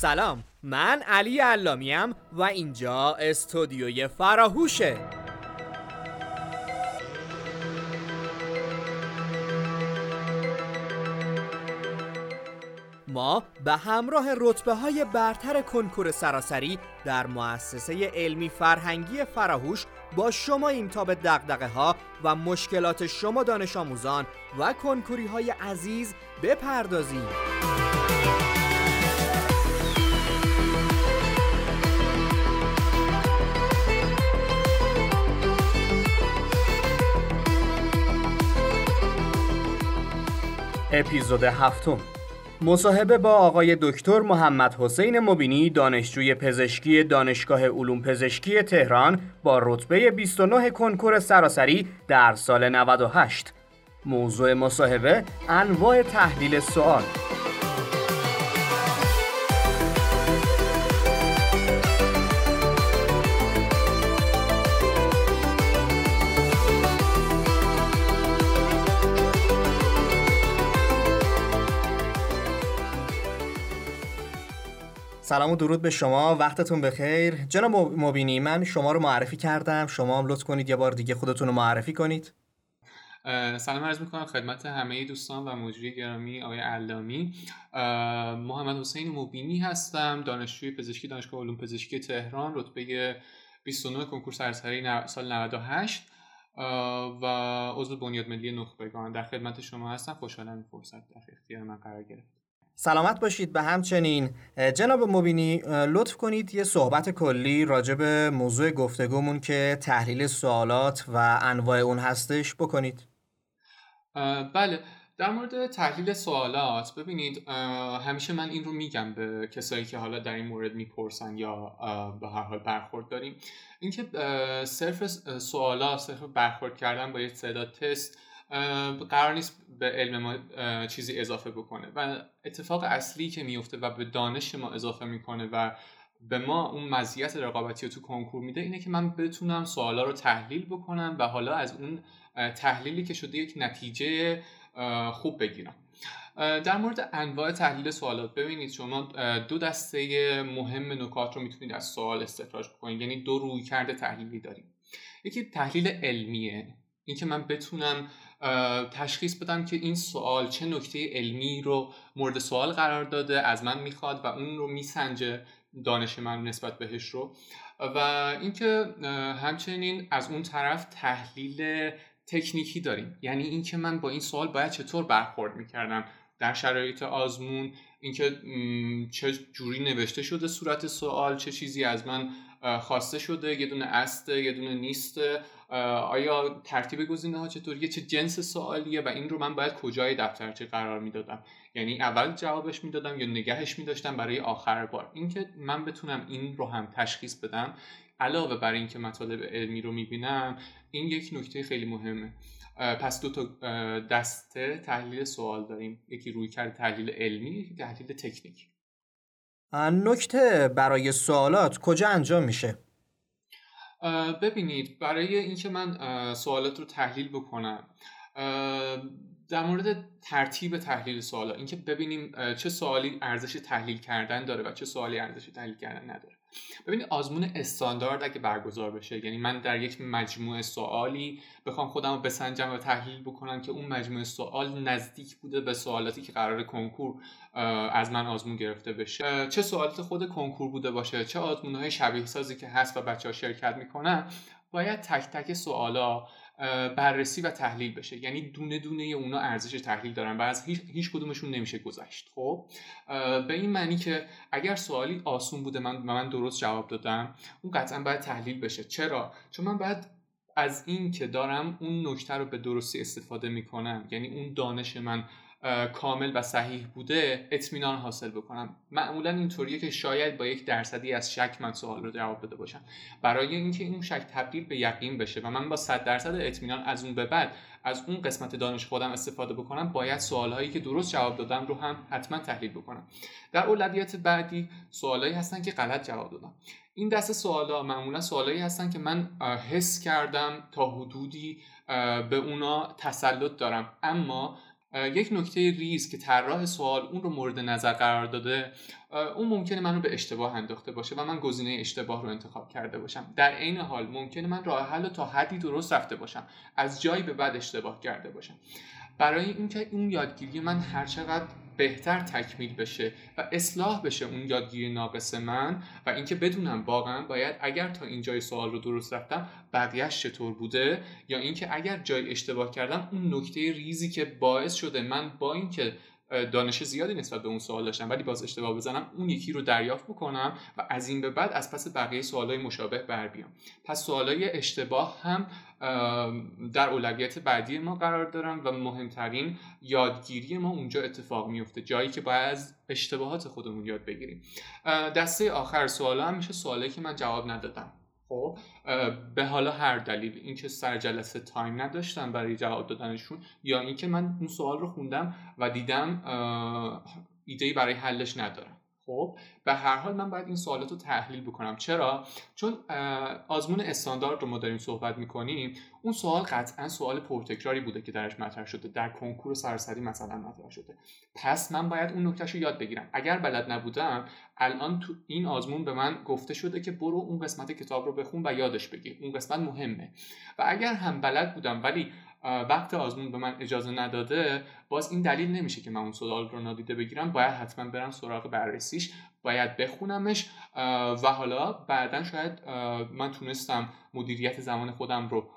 سلام من علی علامیم و اینجا استودیوی فراهوشه. ما به همراه رتبه های برتر کنکور سراسری در مؤسسه علمی فرهنگی فراهوش با شما این تا به دقدقه ها و مشکلات شما دانش آموزان و کنکوری های عزیز بپردازیم. اپیزود هفتم. مصاحبه با آقای دکتر محمد حسین مبینی دانشجوی پزشکی دانشگاه علوم پزشکی تهران با رتبه 29 کنکور سراسری در سال 98 موضوع مصاحبه انواع تحلیل سوال. سلام و درود به شما وقتتون بخیر. جناب مبینی من شما رو معرفی کردم. شما هم لطف کنید یه بار دیگه خودتون رو معرفی کنید. سلام عرض می‌کنم خدمت همه دوستان و مجری گرامی آقای علامی محمد حسین مبینی هستم دانشجوی پزشکی دانشگاه علوم پزشکی تهران رتبه 29 کنکور سراسری سال 98 و عضو بنیاد ملی نخبگان. در خدمت شما هستم. خوشحالم فرصت در اختیار من قرار گرفت سلامت باشید به همچنین. جناب مبینی لطف کنید یه صحبت کلی راجع به موضوع گفتگومون که تحلیل سوالات و انواع اون هستش بکنید. بله. در مورد تحلیل سوالات ببینید همیشه من این رو میگم به کسایی که حالا در این مورد می‌پرسن یا به هر حال برخورد داریم. اینکه صرف سوالات صرف برخورد کردن با یک تعداد تست قرار نیست به علم ما چیزی اضافه بکنه. و اتفاق اصلی که میفته و به دانش ما اضافه می‌کنه و به ما اون مزیت رقابتی رو تو کنکور میده اینه که من بتونم سوالا رو تحلیل بکنم و حالا از اون تحلیلی که شده یک نتیجه خوب بگیرم. در مورد انواع تحلیل سوالات ببینید شما دو دسته مهم نکات رو می‌تونید از سوال استخراج بکنید. یعنی دو روی کرده تحلیلی داریم. یکی تحلیل علمیه. اینکه من بتونم تشخیص بدم که این سوال چه نکته علمی رو مورد سوال قرار داده از من می‌خواد و اون رو میسنجه دانش من نسبت بهش رو. و اینکه همچنین از اون طرف تحلیل تکنیکی داریم. یعنی اینکه من با این سوال باید چطور برخورد می‌کردم در شرایط آزمون اینکه چه جوری نوشته شده صورت سوال چه چیزی از من خواسته شده یه دونه استه یه دونه نیسته آیا ترتیب گزینه ها چطوریه؟ چه جنس سوالیه؟ و این رو من باید کجای دفترچه قرار می‌دادم؟ یعنی اول جوابش می‌دادم یا نگهش میداشتم برای آخر بار؟ اینکه من بتونم این رو هم تشخیص بدم علاوه بر اینکه مطالب علمی رو می‌بینم این یک نکته خیلی مهمه. پس دو تا دسته تحلیل سوال داریم. یکی روی کرد تحلیل علمی یکی تحلیل تکنیک. نکته برای سوالات کجا انجام میشه؟ ببینید برای اینکه من سوالات رو تحلیل بکنم در مورد ترتیب تحلیل سوالا اینکه ببینیم چه سوالی ارزش تحلیل کردن داره و چه سوالی ارزش تحلیل کردن نداره. ببینید آزمون استاندارد اگه برگزار بشه یعنی من در یک مجموعه سوالی بخوام خودم رو بسنجم و تحلیل بکنم که اون مجموعه سوال نزدیک بوده به سوالاتی که قرار کنکور از من آزمون گرفته بشه. چه سوالات خود کنکور بوده باشه چه آزمون های شبیه سازی که هست و بچه ها شرکت می‌کنن باید تک تک سوالا بررسی و تحلیل بشه. یعنی دونه دونه اونا ارزش تحلیل دارن و از هیچ, هیچ کدومشون نمیشه گذشت. خب؟ به این معنی که اگر سوالی آسون بوده من من درست جواب دادم اون قطعا باید تحلیل بشه. چرا؟ چون من باید از این که دارم اون نکته رو به درستی استفاده می‌کنم. یعنی اون دانش من کامل و صحیح بوده اطمینان حاصل بکنم. معمولا اینطوریه که شاید با یک درصدی از شک من سوال رو جواب داده باشم. برای اینکه این شک تبدیل به یقین بشه و من با 100 درصد اطمینان از اون به بعد از اون قسمت دانش خودم استفاده بکنم باید سوال هایی که درست جواب دادم رو هم حتما تحلیل بکنم. در اولویت بعدی سوالایی هستن که غلط جواب دادم. این دسته سوالا معمولا سوالایی هستن که من حس کردم تا حدودی به اونا تسلط دارم. اما یک نکته ریز که طراح سوال اون رو مورد نظر قرار داده اون ممکنه من رو به اشتباه انداخته باشه و من گزینه اشتباه رو انتخاب کرده باشم. در عین حال ممکنه من راه حل تا حدی درست رفته باشم. از جایی به بعد اشتباه کرده باشم. برای اینکه اون یادگیری من هر چقدر بهتر تکمیل بشه و اصلاح بشه اون یادگیری ناقص من و اینکه بدونم واقعا باید اگر تا اینجای سوال رو درست رفتم بقیهش چطور بوده یا اینکه اگر جای اشتباه کردم اون نکته ریزی که باعث شده من با اینکه دانش زیادی نسبت به اون سوال داشتم ولی باز اشتباه بزنم اون یکی رو دریافت بکنم و از این به بعد از پس بقیه سوالای مشابه بر بیام. پس سوالای اشتباه هم در اولویت بعدی ما قرار دارن و مهمترین یادگیری ما اونجا اتفاق میفته جایی که باید از اشتباهات خودمون یاد بگیریم. دسته آخر سوالا هم میشه سوالی که من جواب ندادم. خب به حالا هر دلیل اینکه سر جلسه تایم نداشتم برای جواب دادنشون یا اینکه من اون سوال رو خوندم و دیدم ایده برای حلش ندارم. خب به هر حال من باید این سوالات رو تحلیل بکنم. چرا؟ چون آزمون استاندارد رو ما داریم صحبت می‌کنیم اون سوال قطعا سوال پرتکراری بوده که درش مطرح شده. در کنکور سرسری مثلا مطرح شده. پس من باید اون نکتهش رو یاد بگیرم. اگر بلد نبودم الان تو این آزمون به من گفته شده که برو اون قسمت کتاب رو بخون و یادش بگیر. اون قسمت مهمه. و اگر هم بلد بودم ولی وقت آزمون به من اجازه نداده باز این دلیل نمیشه که من اون سوال رو نادیده بگیرم. باید حتما برم سراغ بررسیش باید بخونمش و حالا بعدا شاید من تونستم مدیریت زمان خودم رو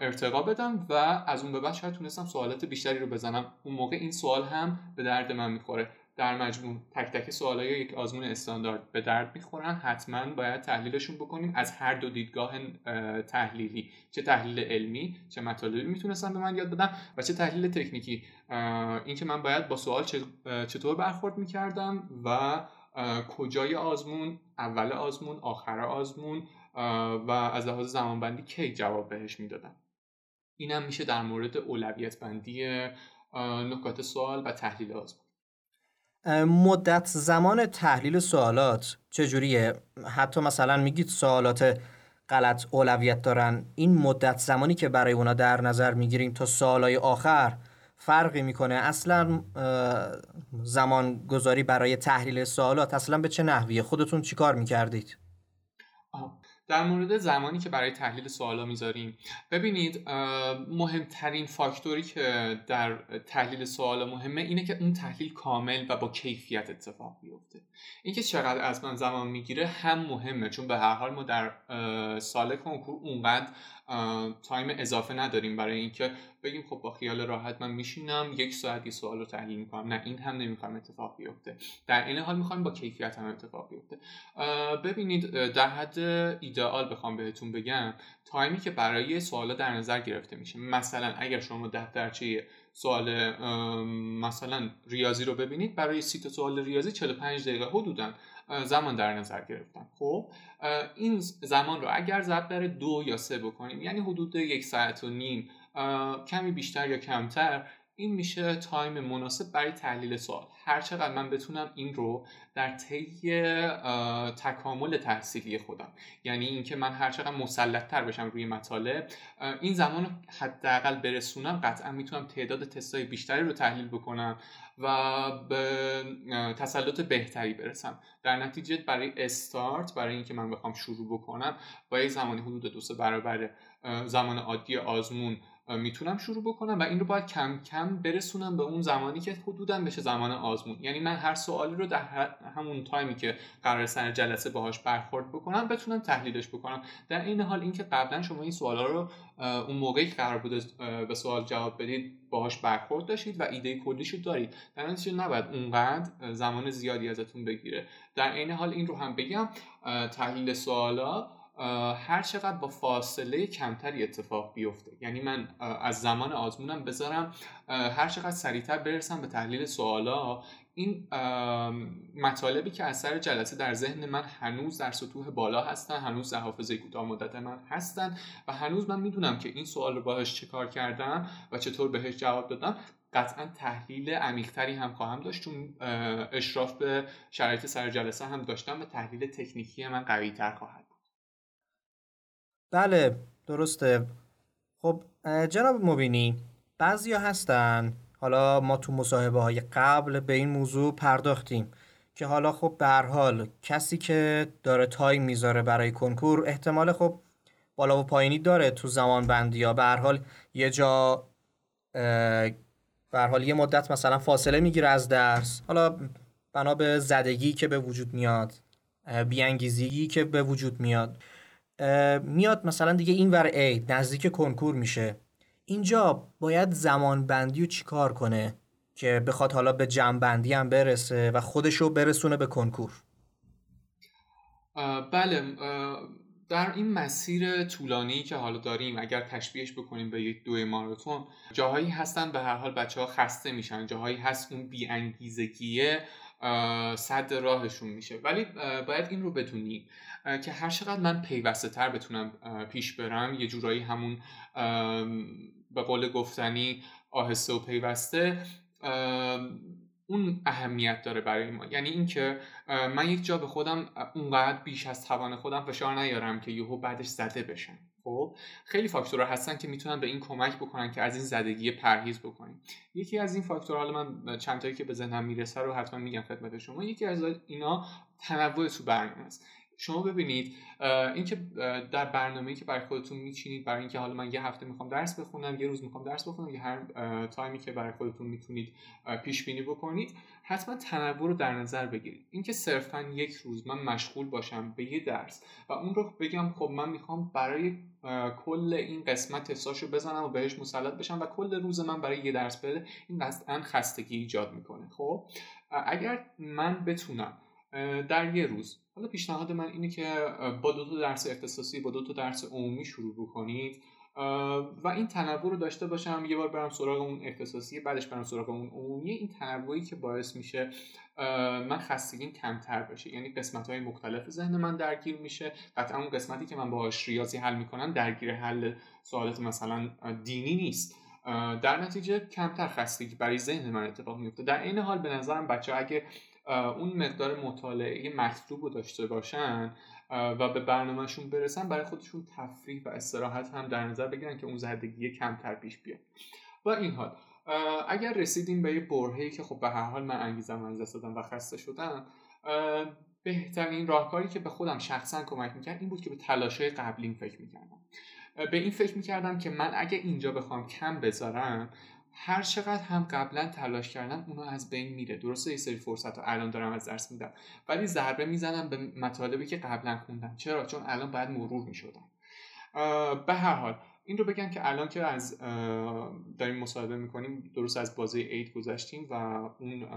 ارتقا بدم و از اون به بعد شاید تونستم سوالات بیشتری رو بزنم. اون موقع این سوال هم به درد من می‌خوره. در مجموع تک تک سوالای یک آزمون استاندارد به درد می‌خورن. حتما باید تحلیلشون بکنیم از هر دو دیدگاه تحلیلی. چه تحلیل علمی چه مطالبی می‌تونستم به من یاد بدم و چه تحلیل تکنیکی. اینکه من باید با سوال چطور برخورد می‌کردم و کجای آزمون اول آزمون آخر آزمون و از لحاظ زمانبندی کی جواب بهش می‌دادم اینم میشه در مورد اولویت بندی نکات سوال و تحلیل آزمون. مدت زمان تحلیل سوالات چجوریه؟ حتی مثلا میگید سوالات غلط اولویت دارن این مدت زمانی که برای اونا در نظر می‌گیریم تا سوالای آخر فرقی می‌کنه اصلا زمان گذاری برای تحلیل سوالات اصلا به چه نحویه خودتون چیکار می‌کردید؟ در مورد زمانی که برای تحلیل سوالا می‌ذاریم. ببینید مهمترین فاکتوری که در تحلیل سوالا مهمه اینه که اون تحلیل کامل و با کیفیت اتفاق بیفته اینکه چقدر از من زمان می‌گیره هم مهمه چون به هر حال ما در سال کنکور اونقدر time اضافه نداریم برای اینکه بگیم خب با خیال راحت من میشینم یک ساعت یه سوال رو تحلیل می‌کنم. نه این هم نمی‌خوام اتفاق بیفته. در عین حال می‌خوایم با کیفیت هم اتفاق بیفته. ببینید در حد ایدئال بخوام بهتون بگم time ی که برای سوالا در نظر گرفته میشه. مثلا اگر شما دفترچه سوال مثلا ریاضی رو ببینید برای سی تا سوال ریاضی 45 دقیقه حدودا زمان در نظر گرفتن خب این زمان رو اگر ضرب در دو یا سه بکنیم یعنی حدود یک ساعت و نیم کمی بیشتر یا کمتر این میشه تایم مناسب برای تحلیل سوال. هر چقدر من بتونم این رو در طی تکامل تحصیلی خودم یعنی اینکه من هر چقدر مسلط تر بشم روی مطالب این زمان حداقل برسونم قطعا می‌تونم تعداد تستای بیشتری رو تحلیل بکنم و به تسلط بهتری برسم. در نتیجه برای استارت برای اینکه من بخوام شروع بکنم با یک زمانی حدود دو سه برابر زمان عادی آزمون می‌تونم شروع بکنم و این رو باید کم کم برسونم به اون زمانی که حدودا بشه زمان آزمون. یعنی من هر سوالی رو در همون تایمی که قرار سر جلسه باهاش برخورد بکنم بتونم تحلیلش بکنم. در این حال اینکه قبلا شما این سوالا رو اون موقعی که قرار بوده به سوال جواب بدید باهاش برخورد داشتید و ایده کلیشو دارید. در نتیجه نباید اونقدر زمان زیادی ازتون بگیره. در این حال این رو هم بگم تحلیل سوالا هر چقدر با فاصله کمتری اتفاق بیفته. یعنی من از زمان آزمونم بذارم هر چقدر سریعتر برسم به تحلیل سوالا این مطالبی که از سر جلسه در ذهن من هنوز در سطوح بالا هستن هنوز در حافظه کوتاه مدت من هستن و هنوز من می‌دونم که این سوال رو باهاش چه کار کردم و چطور بهش جواب دادم قطعا تحلیل عمیقتری هم خواهم داشت. چون اشراف به شرایط سر جلسه هم داشتم و تحلیل تکنیکی من قوی تر خواهد بله درسته. خب جناب مبینی بعضیا هستن. حالا ما تو مصاحبه های قبل به این موضوع پرداختیم که حالا خب به حال کسی که داره تایم می‌ذاره برای کنکور احتمال خب بالا و پایینی داره تو زمان بندی یا به حال یه جا به حال یه مدت مثلا فاصله می‌گیره از درس. حالا بنا به زدگی که به وجود میاد بیانگیزی که به وجود میاد. میاد مثلا دیگه این ور ای نزدیک کنکور میشه. اینجا باید زمان بندی و چیکار کنه که بخواد حالا به جمع بندی هم برسه و خودشو برسونه به کنکور؟ بله در این مسیر طولانی که حالا داریم اگر تشبیهش بکنیم به یک دو ماراتون جاهایی هستن به هر حال بچه ها خسته میشن. جاهایی هست اون بیانگیزگیه. صد راهشون میشه. ولی باید این رو بدونیم که هر چقدر من پیوسته تر بتونم پیش برم یه جورایی همون به قول گفتنی آهسته و پیوسته اون اهمیت داره برای ما. یعنی اینکه من یک جا به خودم اونقدر بیش از توان خودم فشار نیارم که یهو بعدش زده بشم. خب خیلی فاکتورها هستن که می‌تونن به این کمک بکنن که از این زدگی پرهیز بکنیم. یکی از این فاکتورها حالا من چند تایی که به ذهنم می‌رسه رو حتما میگم خدمت شما یکی از اینا تنوع تو برنامه است شما ببینید اینکه در برنامه‌ای که برای خودتون میچینید برای اینکه حالا من یه هفته می‌خوام درس بخونم یه روز می‌خوام درس بخونم یه هر تایمی که برای خودتون می‌تونید پیش بینی بکنید حتما تنوع رو در نظر بگیرید. اینکه صرفا یک روز من مشغول باشم به یه درس و اون رو بگم خب من می‌خوام برای کل این قسمت تستاشو بزنم و بهش مسلط بشم و کل روز من برای یه درس بده این قطعا خستگی ایجاد می‌کنه. خب؟ اگر من بتونم در یه روز. حالا پیشنهاد من اینه که با دو تا درس اختصاصی با دو تا درس عمومی شروع بکنید. و این تنوع رو داشته باشم. یه بار برم سراغ اون اختصاصی بعدش برم سراغ اون عمومی. این تنوعی که باعث میشه من خستگیم کمتر بشه. یعنی قسمت های مختلف ذهن من درگیر میشه. قطعا اون قسمتی که من باهاش ریاضی حل می‌کنم درگیر حل سوالات مثلا دینی نیست. در نتیجه کمتر خستگی برای ذهن من اتفاق میفته در این حال به نظرم بچه اگه اون مقدار مطالعه مطلوب رو داشته باشن و به برنامهشون برسن برای خودشون تفریح و استراحت هم در نظر بگیرن که اون زدگی کمتر پیش بیاد. با این حال. اگر رسیدیم به یه برهه‌ای که خب به هر حال من انگیزم از دست دادم و خسته شدم بهترین راهکاری که به خودم شخصا کمک می‌کرد این بود که به تلاشای قبلیم فکر می‌کردم. به این فکر می‌کردم که من اگه اینجا بخوام کم بذارم هر چقدر هم قبلا تلاش کردم اونو از بین میره. درسته یه سری فرصت رو الان دارم از درس میدم ولی ضربه می‌زنم به مطالبی که قبلا خوندم. چرا؟ چون الان باید مرور می‌شدم. به هر حال این رو بگم که الان که از داریم مصاحبه می‌کنیم درست از بازی اید گذشتیم و اون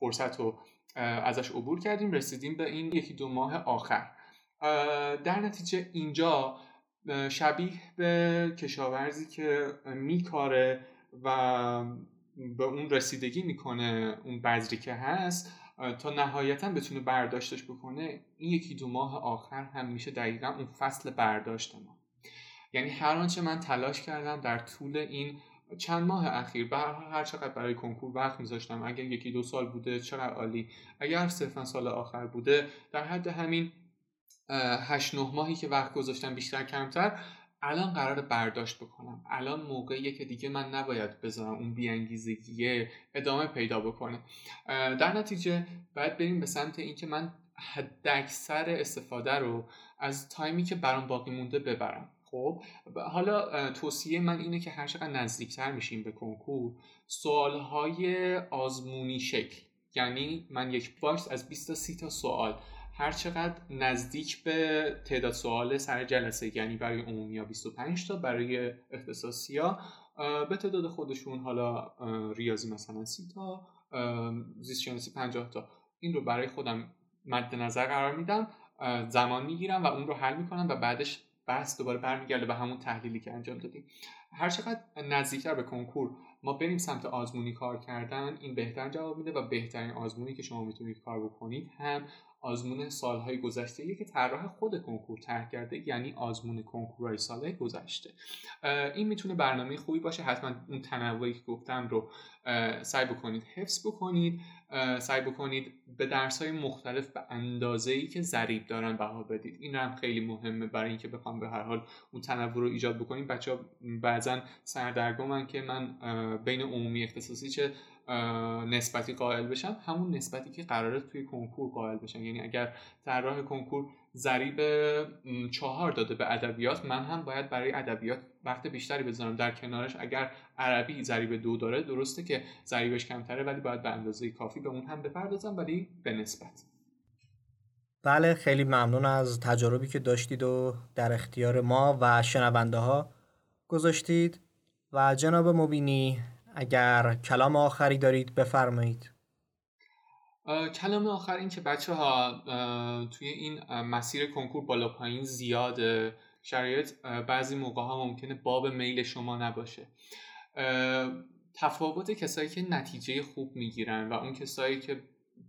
فرصت رو ازش عبور کردیم رسیدیم به این یکی دو ماه آخر. در نتیجه اینجا شبیه به کشاورزی که میکاره و به اون رسیدگی می‌کنه اون بذری که هست تا نهایتا بتونه برداشتش بکنه این یکی دو ماه آخر هم میشه دقیقا اون فصل برداشت ما. یعنی هر آنچه من تلاش کردم در طول این چند ماه اخیر به هر چقدر برای کنکور وقت میذاشتم اگر یکی دو سال بوده چقدر عالی اگر صرفا سال آخر بوده در حد همین هشت نه ماهی که وقت گذاشتم بیشتر کمتر الان قرار برداشت بکنم. الان موقعیه که دیگه من نباید بذارم اون بیانگیزگیه ادامه پیدا بکنه. در نتیجه باید بریم به سمت اینکه من حداکثر استفاده رو از time ی که برام باقی مونده ببرم. خب حالا توصیه من اینه که هر چقدر نزدیکتر میشیم به کنکور سوالهای آزمونی شکل. یعنی من یک box از 20 تا 30 تا سوال هر چقدر نزدیک به تعداد سوال سر جلسه یعنی برای عمومی ها 25 تا برای اختصاصی ها به تعداد خودشون حالا ریاضی مثلا 30 تا زیست شناسی 50 تا. این رو برای خودم مد نظر قرار میدم زمان می‌گیرم و اون رو حل می‌کنم و بعدش بحث دوباره برمیگرده به همون تحلیلی که انجام دادیم. هر چقدر نزدیکتر به کنکور ما بریم سمت آزمونی کار کردن این بهتر جواب میده و بهترین آزمونی که شما می‌تونید کار بکنید هم آزمون سالهای گذشته که طراح خود کنکور طرح کرده یعنی آزمون کنکورهای سالهای گذشته. این می‌تونه برنامه خوبی باشه. حتما اون تنوعی که گفتم رو سعی بکنید حفظ بکنید. سعی بکنید به درس های مختلف به اندازه ای که ضریب دارن بها بدید. این هم خیلی مهمه برای اینکه بخوام به هر حال اون تنوع رو ایجاد بکنیم. بچه ها بعضا سردرگمن که من بین عمومی اختصاصی چه نسبتی قائل بشن همون نسبتی که قراره توی کنکور قائل بشن. یعنی اگر طراح کنکور ضریب چهار داده به ادبیات. من هم باید برای ادبیات وقت بیشتری بذارم در کنارش. اگر عربی ضریب دو داره درسته که ضریبش کمتره ولی باید به اندازه کافی به اون هم بپردازم ولی به نسبت. بله خیلی ممنون از تجاربی که داشتید و در اختیار ما و شنونده ها گذاشتید. و جناب مبینی اگر کلام آخری دارید بفرمایید. کلام آخر این که بچه ها توی این مسیر کنکور بالا پایین زیاده شرایط بعضی موقع ها ممکنه باب میل شما نباشه. تفاوت کسایی که نتیجه خوب می‌گیرن و اون کسایی که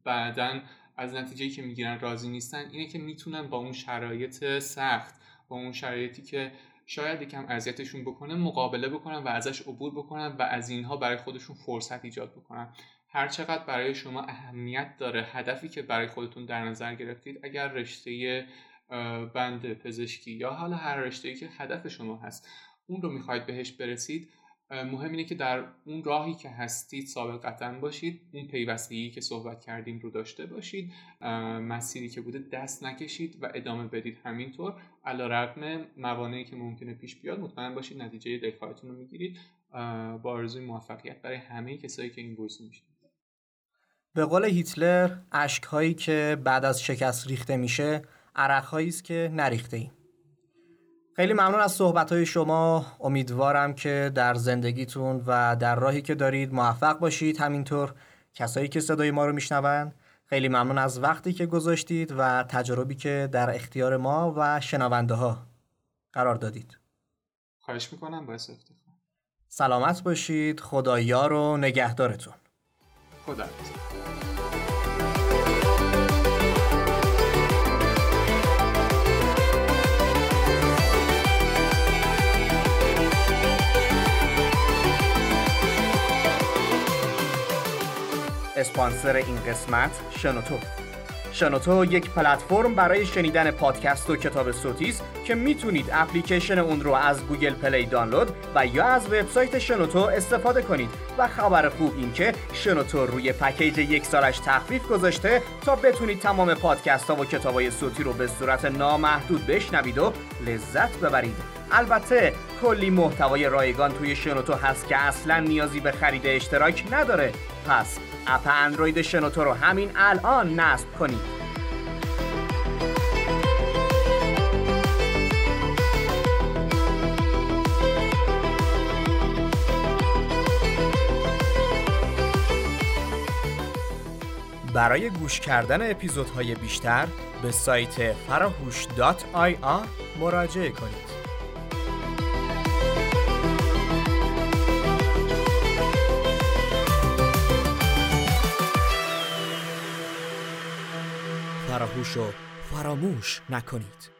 بعدا از نتیجه که می‌گیرن راضی نیستن اینه که می‌تونن با اون شرایط سخت با اون شرایطی که شاید یکم اذیتشون بکنه مقابله بکنن و ازش عبور بکنن و از اینها برای خودشون فرصت ایجاد بکنن. هر چقدر برای شما اهمیت داره هدفی که برای خودتون در نظر گرفتید اگر رشته بند پزشکی یا حالا هر رشته که هدف شما هست اون رو می‌خواید بهش برسید مهم اینه که در اون راهی که هستید سابقتا باشید اون پیوستگی که صحبت کردیم رو داشته باشید مسیری که بوده دست نکشید و ادامه بدید. همینطور علا رقم موانعی که ممکنه پیش بیاد مطمئن باشید نتیجه دلخواهتون رو می‌گیرید. با آرزوی موفقیت برای همه کسایی که این بورس میشید به قول هیتلر اشک هایی که بعد از شکست ریخته میشه عرق هایی است که نریخته ایم خیلی ممنون از صحبت های شما. امیدوارم که در زندگیتون و در راهی که دارید موفق باشید. همینطور کسایی که صدای ما رو میشنوند خیلی ممنون از وقتی که گذاشتید و تجربی که در اختیار ما و شنونده ها قرار دادید. خواهش می‌کنم باعث افتخار. سلامت باشید. خدایار و نگهدارتون. خدا اسپانسر این قسمت شنوتو. شنوتو یک پلتفرم برای شنیدن پادکست و کتاب صوتی است که می‌تونید اپلیکیشن اون رو از گوگل پلی دانلود و یا از وبسایت شنوتو استفاده کنید و خبر خوب این که شنوتو روی پکیج یک سالش تخفیف گذاشته تا بتونید تمام پادکست ها و کتاب های صوتی رو به صورت نامحدود بشنوید و لذت ببرید. البته کلی محتوای رایگان توی شنوتو هست که اصلا نیازی به خرید اشتراک نداره. پس اپ اندروید شنوتو رو همین الان نصب کنید برای گوش کردن اپیزودهای بیشتر به سایت فراهوش.ir مراجعه کنید. فراموش نکنید.